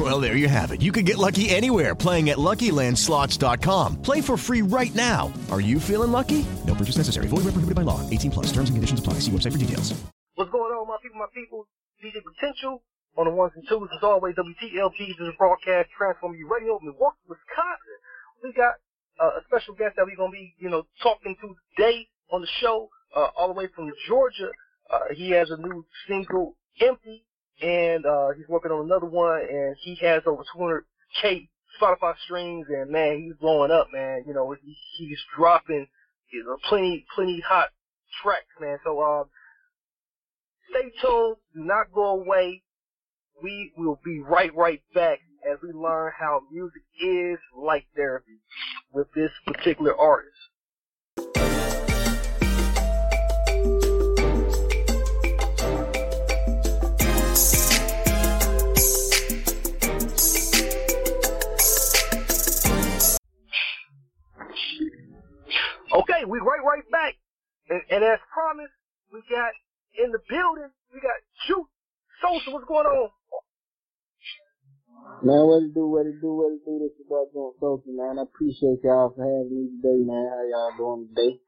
Well, there you have it. You can get lucky anywhere playing at LuckyLandSlots.com. Play for free right now. Are you feeling lucky? No purchase necessary. Void where prohibited by law. 18 plus. Terms and conditions apply. See website for details. What's going on, my people, my people? DJ Potential on the ones and twos. As always, WTLG this is broadcast Transform You Radio, Milwaukee, Wisconsin. We got uh, a special guest that we're gonna be, you know, talking to today on the show, uh, all the way from Georgia. Uh, he has a new single, Empty, and uh, he's working on another one, and he has over 200k Spotify streams, and man, he's blowing up, man. You know, he, he's dropping, you know, plenty, plenty hot tracks, man. So, um, stay tuned. Do not go away. We will be right, right back as we learn how music is like therapy with this particular artist. Okay, we right, right back. And, and as promised, we got in the building, we got Junt Sosa. What's going on? Man, what it do, what it do, what it do, this is about John Sosa, man. I appreciate y'all for having me today, man. How y'all doing today?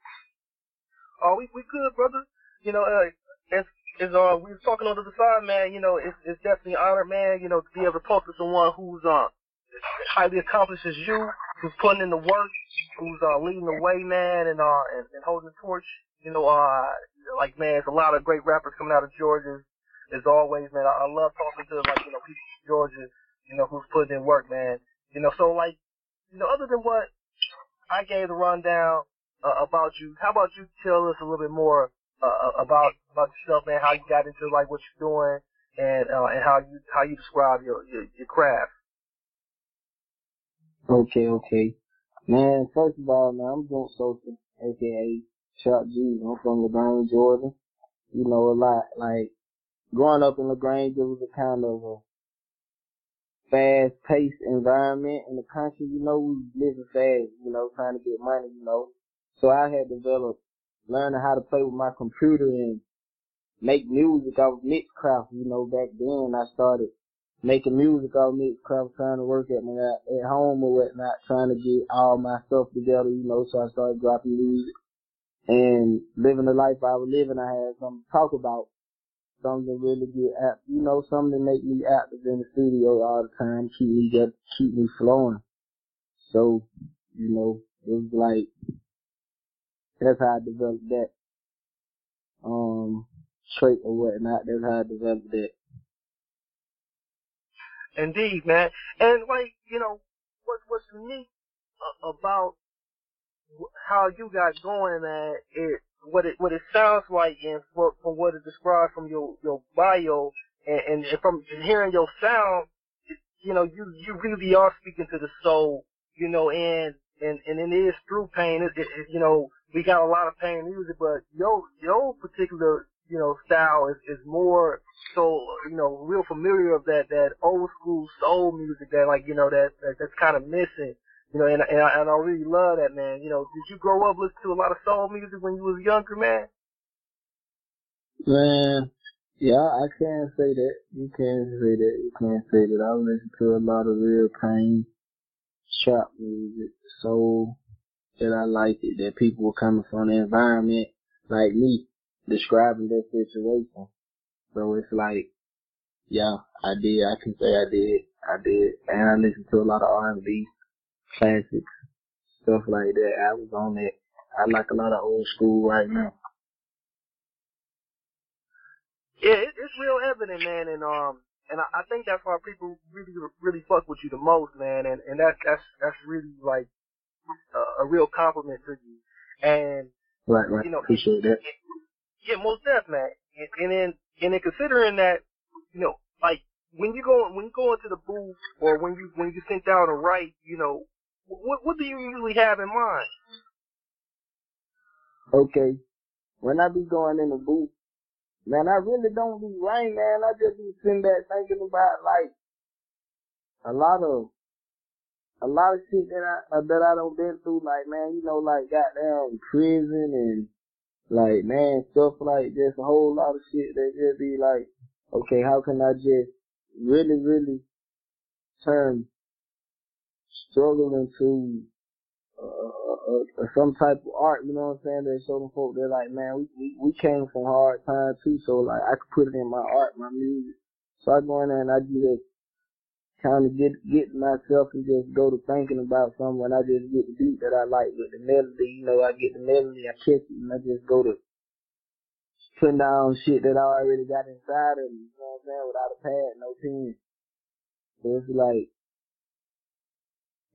Oh, we we good, brother. You know, uh, as as uh we was talking on the other side, man. You know, it's it's definitely an honor, man. You know, to be able to talk to someone who's uh highly accomplished as you, who's putting in the work, who's uh leading the way, man, and uh and, and holding the torch. You know, uh like man, it's a lot of great rappers coming out of Georgia. As always, man, I, I love talking to like you know people from Georgia, you know, who's putting in work, man. You know, so like, you know, other than what I gave the rundown uh, about you, how about you tell us a little bit more uh, about about yourself, man? How you got into like what you're doing, and uh, and how you how you describe your your, your craft. Okay, okay. Man, first of all, man, I'm John Sosa, aka Chuck G. I'm from LaGrange, Georgia. You know, a lot, like, growing up in LaGrange, it was a kind of a fast-paced environment in the country. You know, we living fast, you know, trying to get money, you know. So I had developed learning how to play with my computer and make music off Mixcraft, you know, back then I started making music off Mixcraft, trying to work at at home or whatnot, trying to get all my stuff together, you know, so I started dropping music and living the life I was living. I had something to talk about, something to really get at, you know, something to make me active in the studio all the time, keep me get, keep me flowing. So, you know, it was like, that's how I developed that, um, trait or whatnot. That's how I developed that. Indeed, man. And like, you know, what what's unique uh, about how you got going, man, it what it what it sounds like, and from, from what it describes from your your bio, and, and from hearing your sound, you know, you you really are speaking to the soul, you know, and and and it is through pain. It, it, you know, we got a lot of pain music, but your your particular you know style is is more so you know real familiar of that that old school soul music that like you know that, that that's kind of missing. You know, and and I, and I really love that man. You know, did you grow up listening to a lot of soul music when you was younger, man? Man, yeah, I can't say that. You can't say that. You can't say that. I listen to a lot of real pain, trap music, soul, that I like it, that people were coming from the environment like me, describing their situation. So it's like, yeah, I did. I can say I did. I did. And I listened to a lot of R&B, classics, stuff like that. I was on that. I like a lot of old school right now. Yeah, it, it's real evident, man, and um, and I, I think that's why people really, really fuck with you the most, man, and and that's that's that's really like uh, a real compliment to you, and Right, right. you know, Appreciate that. Yeah, most definitely. And, and then and then considering that, you know, like when you go when you go into the booth or when you when you sit down to write, you know, what what do you usually have in mind? Okay. When I be going in the booth, Man, I really don't be right, man. I just be sitting back thinking about like a lot of a lot of shit that I that I don't been through. Like, man, you know, like goddamn prison and like man stuff like just a whole lot of shit that just be like, okay, how can I just really, really turn struggle into uh, uh, uh, some type of art, you know what I'm saying? They show them folk, they're like, man, we, we, we came from hard times too, so like I could put it in my art, my music. So I go in there and I just kind of get get myself and just go to thinking about something I just get the beat that I like with the melody, you know, I get the melody, I catch it, and I just go to putting down shit that I already got inside of me, you know what I'm saying, without a pad, no pen. So it's like,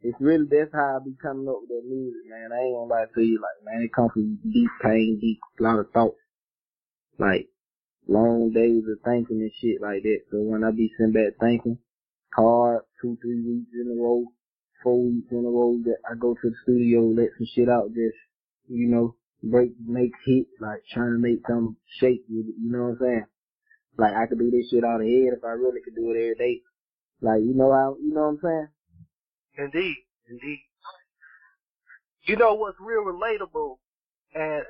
it's really that's how I be coming up with that music, man. I ain't gonna lie to you, like man, it comes from deep pain, deep a lot of thoughts, like long days of thinking and shit like that. So when I be sitting back thinking hard, two three weeks in a row, four weeks in a row, that I go to the studio, let some shit out, just you know, break, make hit, like trying to make some shape with it. You know what I'm saying? Like I could do this shit out of head if I really could do it every day. Like you know how you know what I'm saying? Indeed, indeed. You know what's real relatable, and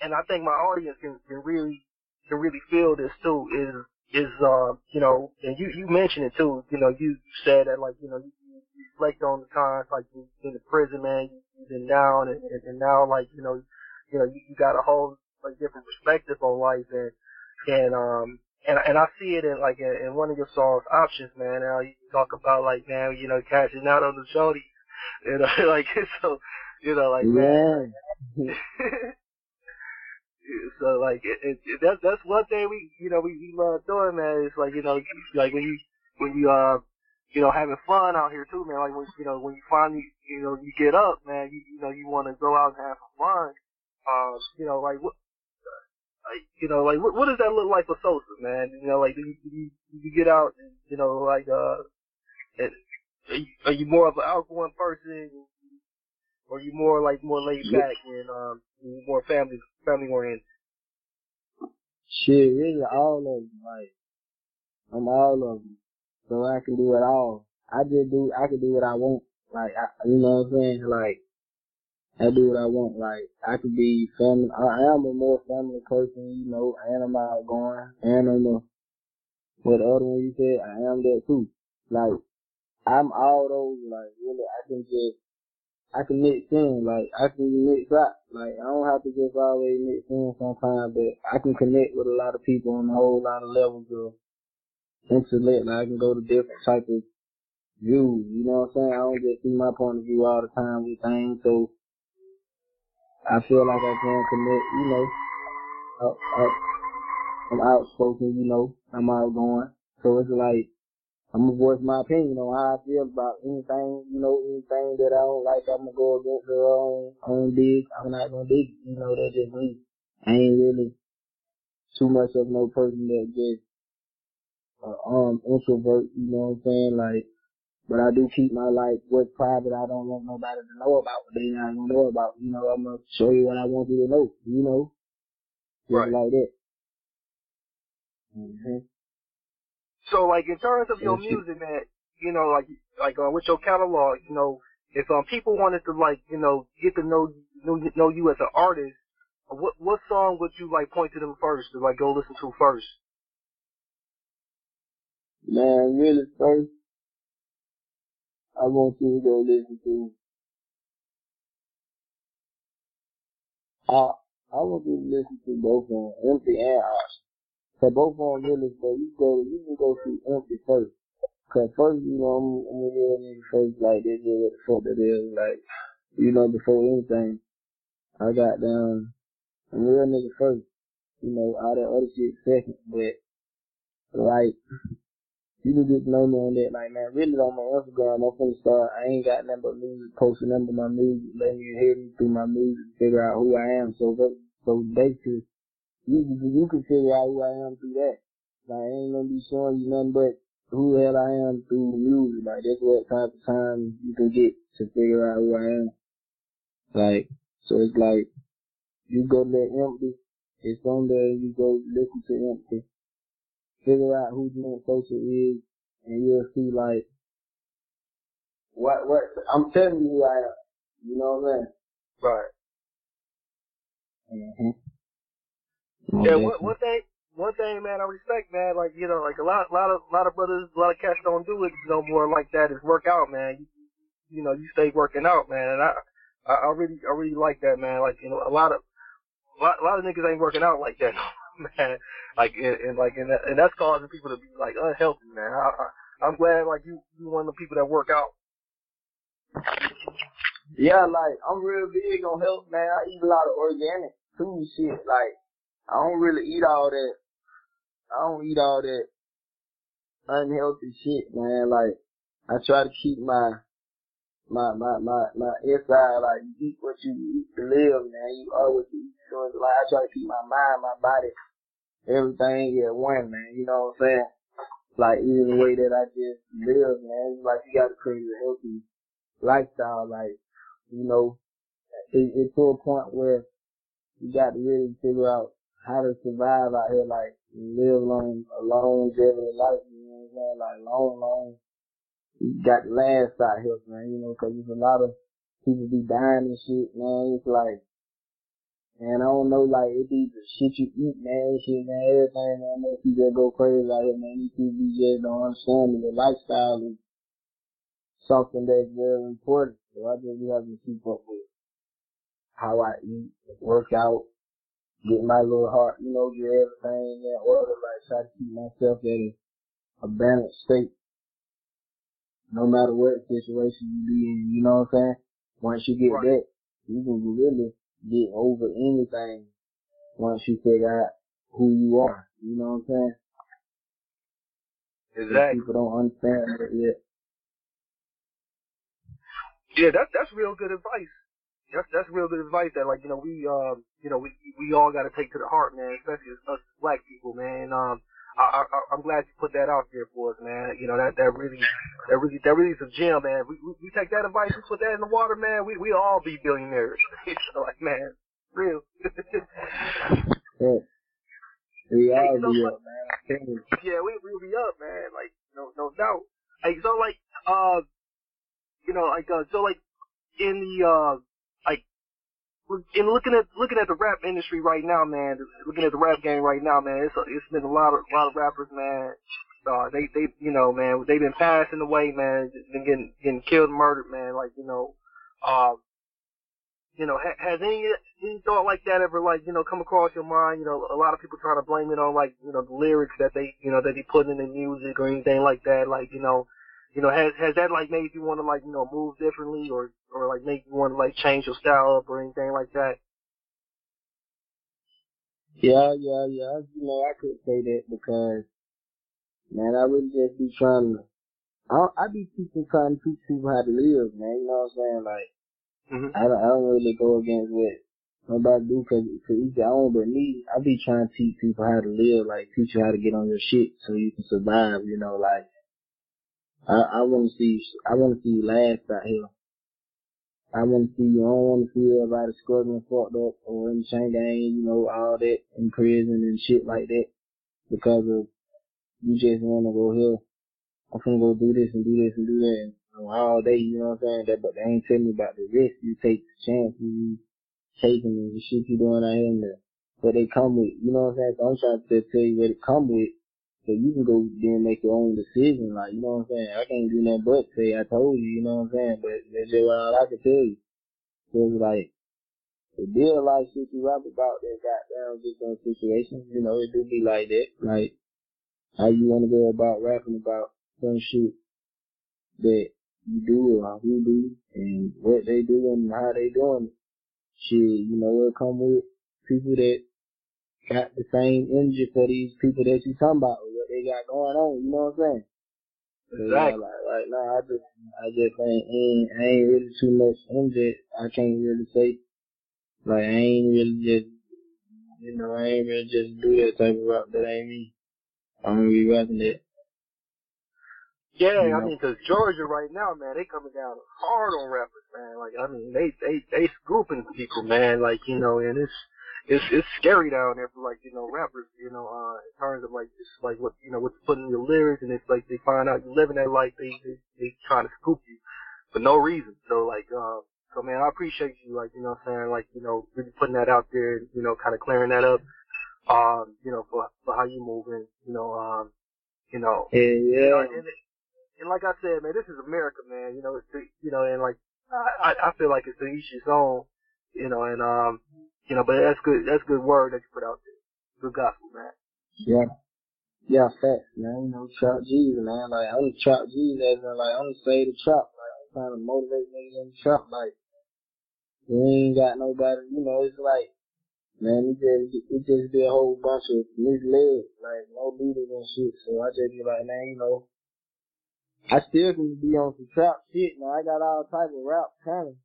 and I think my audience can, can really can really feel this too is is uh you know and you you mentioned it too you know you said that like you know you, you reflect on the times like you in the prison man you've been down and, and, and now like you know you know you, you got a whole like different perspective on life and and um and and I see it in like in, in one of your songs, Options, man. How you talk about like man, you know, cashing out on the shorty, you know, like so, you know, like man. so like it, it, it, that's one thing we you know we, we love doing, man. It's like you know like when you when you uh you know having fun out here too, man. Like when you know when you finally you know you get up, man. You you know you want to go out and have some fun. Um, you know like what like, you know, like what, what does that look like for Sosa, man? You know, like do you, do you, do you get out, you know, like uh, and, are you, are you more of an outgoing person, or you more like more laid back and um, more family family oriented? Shit, really all of them. Like I'm all of them, so I can do it all. I just do, I can do what I want. Like I, you know what I'm saying? Like I do what I want. Like I could be family. I am a more family person, you know, and I'm outgoing, and I'm a what the other one you said. I am that too. Like I'm all those. Like really, I can just I can mix in. Like I can mix up. Like I don't have to just always mix in sometimes, but I can connect with a lot of people on a whole lot of levels of intellect. Like I can go to different types of views. You know what I'm saying? I don't just see my point of view all the time with things. So I feel like I can connect, you know. I, I, I'm outspoken, you know. I'm outgoing. So it's like, I'm gonna voice my opinion on how I feel about anything, you know, anything that I don't like, I'm gonna go against her own, own dig. I'm not gonna dig, you know, that's just me. I ain't really too much of no person that just, uh, um, introvert, you know what I'm saying? Like, but I do keep my like what's private. I don't want nobody to know about what they not gonna know about. You know, I'm gonna show you what I want you to know. You know, just right. like that. Mm-hmm. So like in terms of your music, man, you know, like like uh, with your catalog, you know, if um people wanted to like you know get to know know, know you as an artist, what what song would you like point to them first to like go listen to first? Man, really first I want you to go listen to. I I want you to listen to both of them, Empty and Ops. So both of them really, so you go, you can go see Empty first. Cause first, you know, I'm, I'm a real nigga first, like, this is what the fuck it is, like, you know, before anything. I got down, I'm a real nigga first. You know, all that other shit second, but, like, you can get know me on that. Like, man, really on my Instagram, I'm finna start. I ain't got nothing but music, posting nothing but my music, letting you hear me through my music, figure out who I am. So, that, so basically, you you can figure out who I am through that. Like, I ain't gonna be showing you nothing but who the hell I am through music. Like, that's what type of time you can get to figure out who I am. Like, so it's like, you go to that empty, It's on there. You go listen to Empty, figure out who Glenn Social is, and you'll see like what what I'm telling you who I am. You know what I mean? Right. Mm-hmm. Oh, yeah, one, one thing, one thing, man, I respect, man. Like you know, like a lot, lot of, lot of brothers, a lot of cats don't do it no more like that. Is work out, man. You, you know, you stay working out, man. And I, I, I really, I really like that, man. Like you know, a lot of, a lot, a lot of niggas ain't working out like that, man. Like and, and like and, that, and that's causing people to be like unhealthy, man. I, I, I'm glad like you, you one of the people that work out. Yeah, like I'm real big on health, man. I eat a lot of organic food shit. Like I don't really eat all that. I don't eat all that unhealthy shit, man. Like I try to keep my my my my my inside like you eat what you eat to live, man. You you eat. So it's like I try to keep my mind, my body, everything at one, man. You know what I'm saying? Like even the way that I just live, man. It's like you gotta create a healthy lifestyle, like you know, it, it's to a point where you got to really figure out how to survive out here, like live long, a longevity life, you know what I'm saying? Like long, long. You got to last out here, man, you know, cause there's a lot of people be dying and shit, man. It's like, man, I don't know, like, it be the shit you eat, man, shit, man, everything, man, make people go crazy out here, man. These people just don't understand the lifestyle is something that's very important. So I just have to keep up with how I eat, work out, get my little heart, you know, get everything in order, like try to keep myself in a balanced state. No matter what situation you be in, you know what I'm saying? Once you get Right. that, you can really get over anything once you figure out who you are. You know what I'm saying? Exactly. People don't understand that yet. Yeah, that's that's real good advice. That's that's real good advice that like you know we um you know we we all got to take to the heart, man. Especially us black people, man. Um, I, I I'm glad you put that out there for us, man. You know that that really that really that really is a gem, man. We we, we take that advice, we put that in the water, man. We we all be billionaires. so like man, real. Yeah. We all be up, man. I'm telling you. yeah, we we be up, man. Like no no doubt. Like so like uh you know like uh so like in the uh in looking at looking at the rap industry right now, man. Looking at the rap game right now, man. It's it's been a lot of a lot of rappers, man. Uh, they they you know man they've been passing away, man. Been getting getting killed, murdered, man. Like you know, um, you know, ha- has any any thought like that ever like you know come across your mind? You know, a lot of people trying to blame it on like you know the lyrics that they you know that they put in the music or anything like that. Like you know, you know, has has that like made you want to like you know move differently or or like make you want to like change your style up or anything like that? Yeah, yeah, yeah. You know, I could say that because, man, I really just be trying to, I, I be teaching, trying to teach people how to live, man. You know what I'm saying? Like, Mm-hmm. I don't, I don't really go against what nobody do because to each their own, but me, I be trying to teach people how to live, like teach you how to get on your shit so you can survive, you know, like, I, I want to see, I want to see you last out here. I want to see you, I don't want to see everybody struggling, fucked up, or in Shanghai, you know, all that, in prison and shit like that, because of, you just want to go here, I'm gonna go do this and do this and do that, and you know, all day, you know what I'm saying, that, but they ain't telling you about the risk you take, the chance you taking, and the shit you doing out here, and the, what they come with, you know what I'm saying, so I'm trying to tell you what it come with, so you can go then make your own decision, like, you know what I'm saying? I can't do nothing but say I told you, you know what I'm saying? But that's just all I can tell you. So it's like, a lot of shit you rap about that goddamn different situations, you know, it do be like that. Like, how you wanna go about rapping about some shit that you do or who do and what they do and how they doing it. Shit, you know, it'll come with people that got the same energy for these people that you talking about, they got going on, you know what I'm saying? So, yeah, Exactly. like right now, I just, I just ain't, ain't, I ain't really too much into it. I can't really say, like, I ain't really just, you know, I ain't really just do that type of rap. That ain't me. I'm gonna be rapping that. Yeah, You I know. mean, 'cause Georgia right now, man, they coming down hard on rappers, man. Like, I mean, they they they scooping people, man. Like, you know, and it's it's it's scary down there for like you know rappers, you know, uh, in terms of like just like what you know what's put in your lyrics, and it's like they find out you're living that life, they they they trying to scoop you for no reason. So like, uh, so man, I appreciate you, like you know, what I'm saying like you know, really putting that out there, you know, kind of clearing that up, um, you know, for for how you moving, you know, um, you know, Yeah, you yeah. know, and, and like I said, man, this is America, man. You know, it's you know, and like I, I feel like it's the each his own, you know, and um, you know, but that's good. That's good word that you put out there. Good gospel, man. Yeah. Yeah, facts, man. You know, trap Jesus, man. Like, I'm the trap Jesus, as in, like, I'm the say the trap. Like, I'm trying to motivate niggas in the trap. Like, we ain't got nobody, you know, it's like, man, it just, it just be a whole bunch of misled, like, no leaders and shit. So I just be like, man, you know, I still can be on some trap shit. Now, I got all type of rap coming.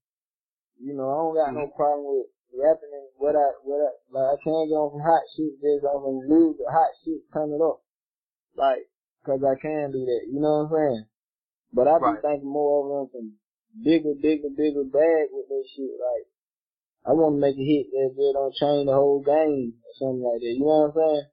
You know, I don't got no mm-hmm. problem with rapping what I, what I, like, I can't get on some hot shit just on some news, hot shit coming up. Like, cause I can do that, you know what I'm saying? But I be Right. thinking more of them some bigger, bigger, bigger bag with that shit. Like, I want to make a hit that just don't change the whole game or something like that. You know what I'm saying?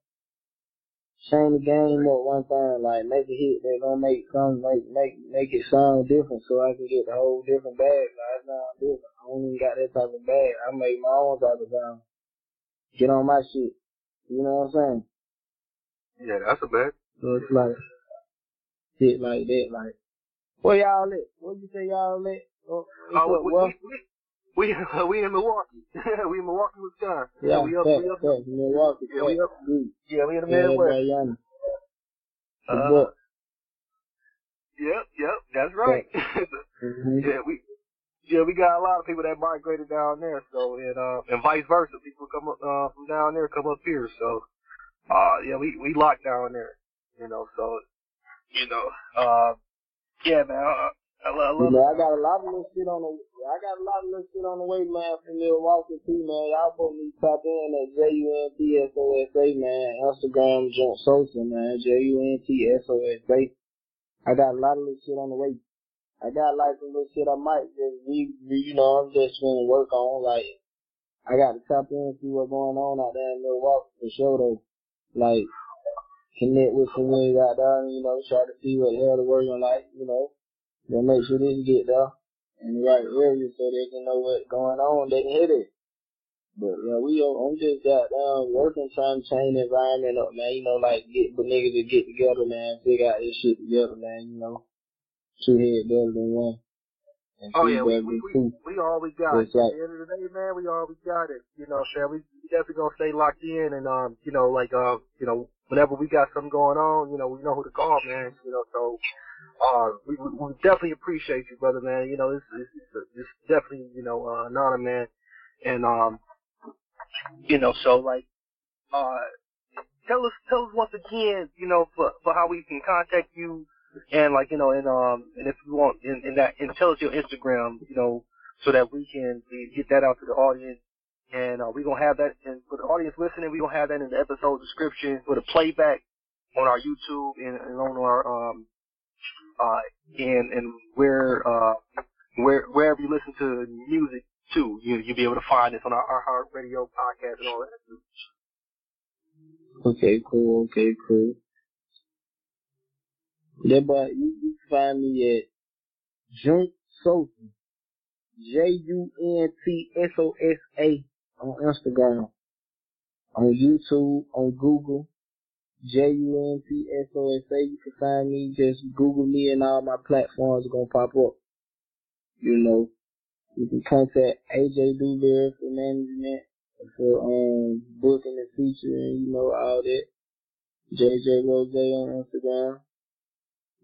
Change the game up one time, like make a hit that gonna make some make make make it sound different, so I can get the whole different bag. Like, sound different. I don't even got that type of bag. I make my own type of sound. Get on my shit. You know what I'm saying? Yeah, that's a bet. So it's like shit like that, like where y'all at? What you say y'all at? Oh, Oh, we, well? we, we, we, we in Milwaukee. we in Milwaukee, Wisconsin. Yeah, we up, fact, we up, fact, Milwaukee, Yeah, we up. yeah, we in the Yeah, Midwest. boy, Yanni. The Uh. Yep, yep, that's right. Mhm. yeah, we, yeah, we got a lot of people that migrated down there. So and uh, and vice versa, people come up uh, from down there come up here. So, uh, yeah, we we locked down there. You know, so you know, uh, yeah, man. Uh, I, lo- I love I got a lot of little shit on the I got a lot of little shit on the way, man, from Milwaukee too, man. Y'all need to tap in at J U N T S O S A, man. Instagram Junt Sosa, man. J U N T S O S A. I got a lot of little shit on the way. I got like some little shit I might just re you know, I'm just gonna work on. Like, I got to tap in and see what's going on out there in Milwaukee for sure, though. Like, connect with some niggas out there, and, you know, try to see what hell the working like, you know. Then make sure they can get there in the right area so they can know what's going on, they can hit it. But yeah, we are, I'm just got down working, trying to change the environment up, man. You know, like get the niggas to get together, man, figure out this shit together, man. You know, two head better than one. And Oh yeah, we we, than we two. we got it. It's like- At the end of the day, man, we always got it. You know, so we definitely gonna stay locked in, and um, you know, like uh, you know, whenever we got something going on, you know, we know who to call, man. You know, so uh, we we, we definitely appreciate you, brother, man. You know, this is it's, it's definitely you know uh, an honor, man, and um, you know, so like uh, tell us tell us once again, you know, for for how we can contact you and like you know, and um, and if you want, in, in that, and tell us your Instagram, you know, so that we can get that out to the audience, and uh, we're gonna have that, and for the audience listening, we're gonna have that in the episode description for the playback on our YouTube and, and on our um, uh, and and where uh, where wherever you listen to music too, you you'll be able to find us on our, our Heart Radio podcast and all that. Okay, cool. Okay, cool. Yeah, but you, you can find me at Junt Sosa, J U N T S O S A on Instagram, on YouTube, on Google, J U N T S O S A. You can find me. Just Google me, and all my platforms are gonna pop up. You know, you can contact AJ Dewberry for management, for um booking the feature, and featuring, you know, all that. JJ Rose on Instagram.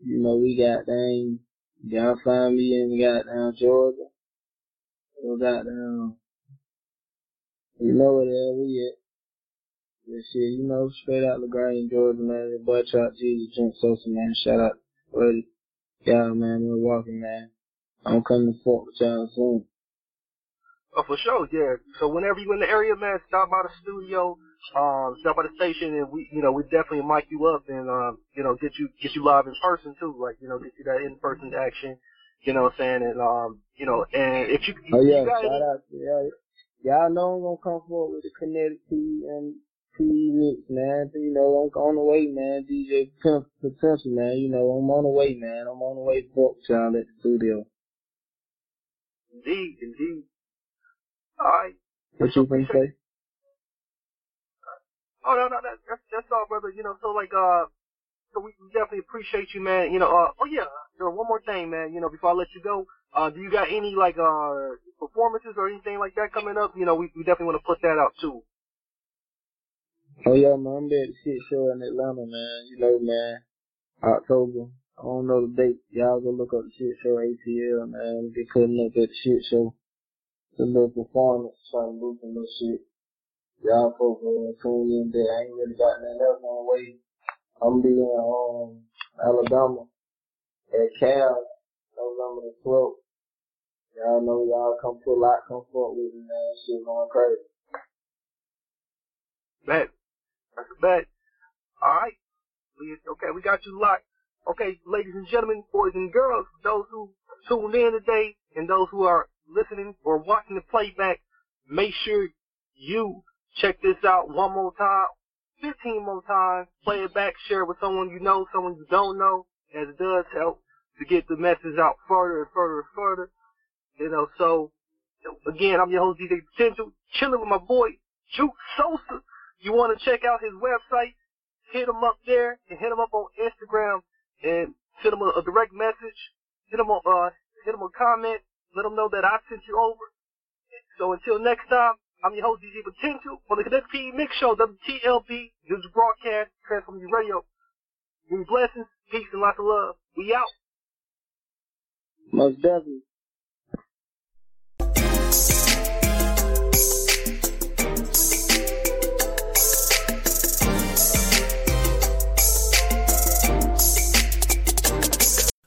You know, we got down, y'all find me in goddamn Georgia. We got down, you know where the hell we at. This shit, you know, straight out the LaGrange, Georgia, man. The boy Trap Jesus, Junt Sosa, man. Shout out, buddy. Y'all, man, Milwaukee, man. I'm coming to fuck with y'all soon. Oh, for sure, yeah. So whenever you in the area, man, stop by the studio, um, stop by the station, and we, you know, we definitely mic you up and, um, you know, get you get you live in person too, like, you know, get you that in person action. You know what I'm saying? And um, you know, and if you, Oh you yeah, shout out to yeah, y'all know I'm gonna come forward with the kinetic T and T mix, man. You know, I'm on the way, man. DJ Potential, man. You know, I'm on the way, man. I'm on the way for y'all at the studio. Indeed, indeed. All right. What you gonna say? Oh no, no, that, that's that's all, brother. You know, so like, uh, so we definitely appreciate you, man. You know, uh, oh yeah, so one more thing, man. You know, before I let you go, uh, do you got any like uh performances or anything like that coming up? You know, we, we definitely want to put that out too. Oh yeah, man, I'm at the shit show in Atlanta, man. You know, man, October. I don't know the date. Y'all go look up the shit show ATL, man. Be putting up at the shit show. The little performance, trying to do some little shit. Y'all folks uh, tune in there. I ain't really got nothing else on the way. I'm be in um Alabama at Cal November the 12th. Y'all know y'all come pull out, come forward with me, man. Shit going crazy. Bet. A bet. Alright. Okay, we got you locked. Okay, ladies and gentlemen, boys and girls, those who tuned in today and those who are listening or watching the playback, make sure you check this out one more time, 15 more times, play it back, share it with someone you know, someone you don't know, as it does help to get the message out further and further and further. You know, so, again, I'm your host, DJ Potential, chilling with my boy, Junt Sosa. You want to check out his website, hit him up there, and hit him up on Instagram, and send him a, a direct message, hit him a, uh, hit him a comment, let him know that I sent you over. So until next time, I'm your host, DJ Potential, for the Connect P Mix Show, WTLB, this is broadcast, Transform You Radio. Give blessings, peace, and lots of love. We out. Most definitely.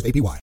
slash APY.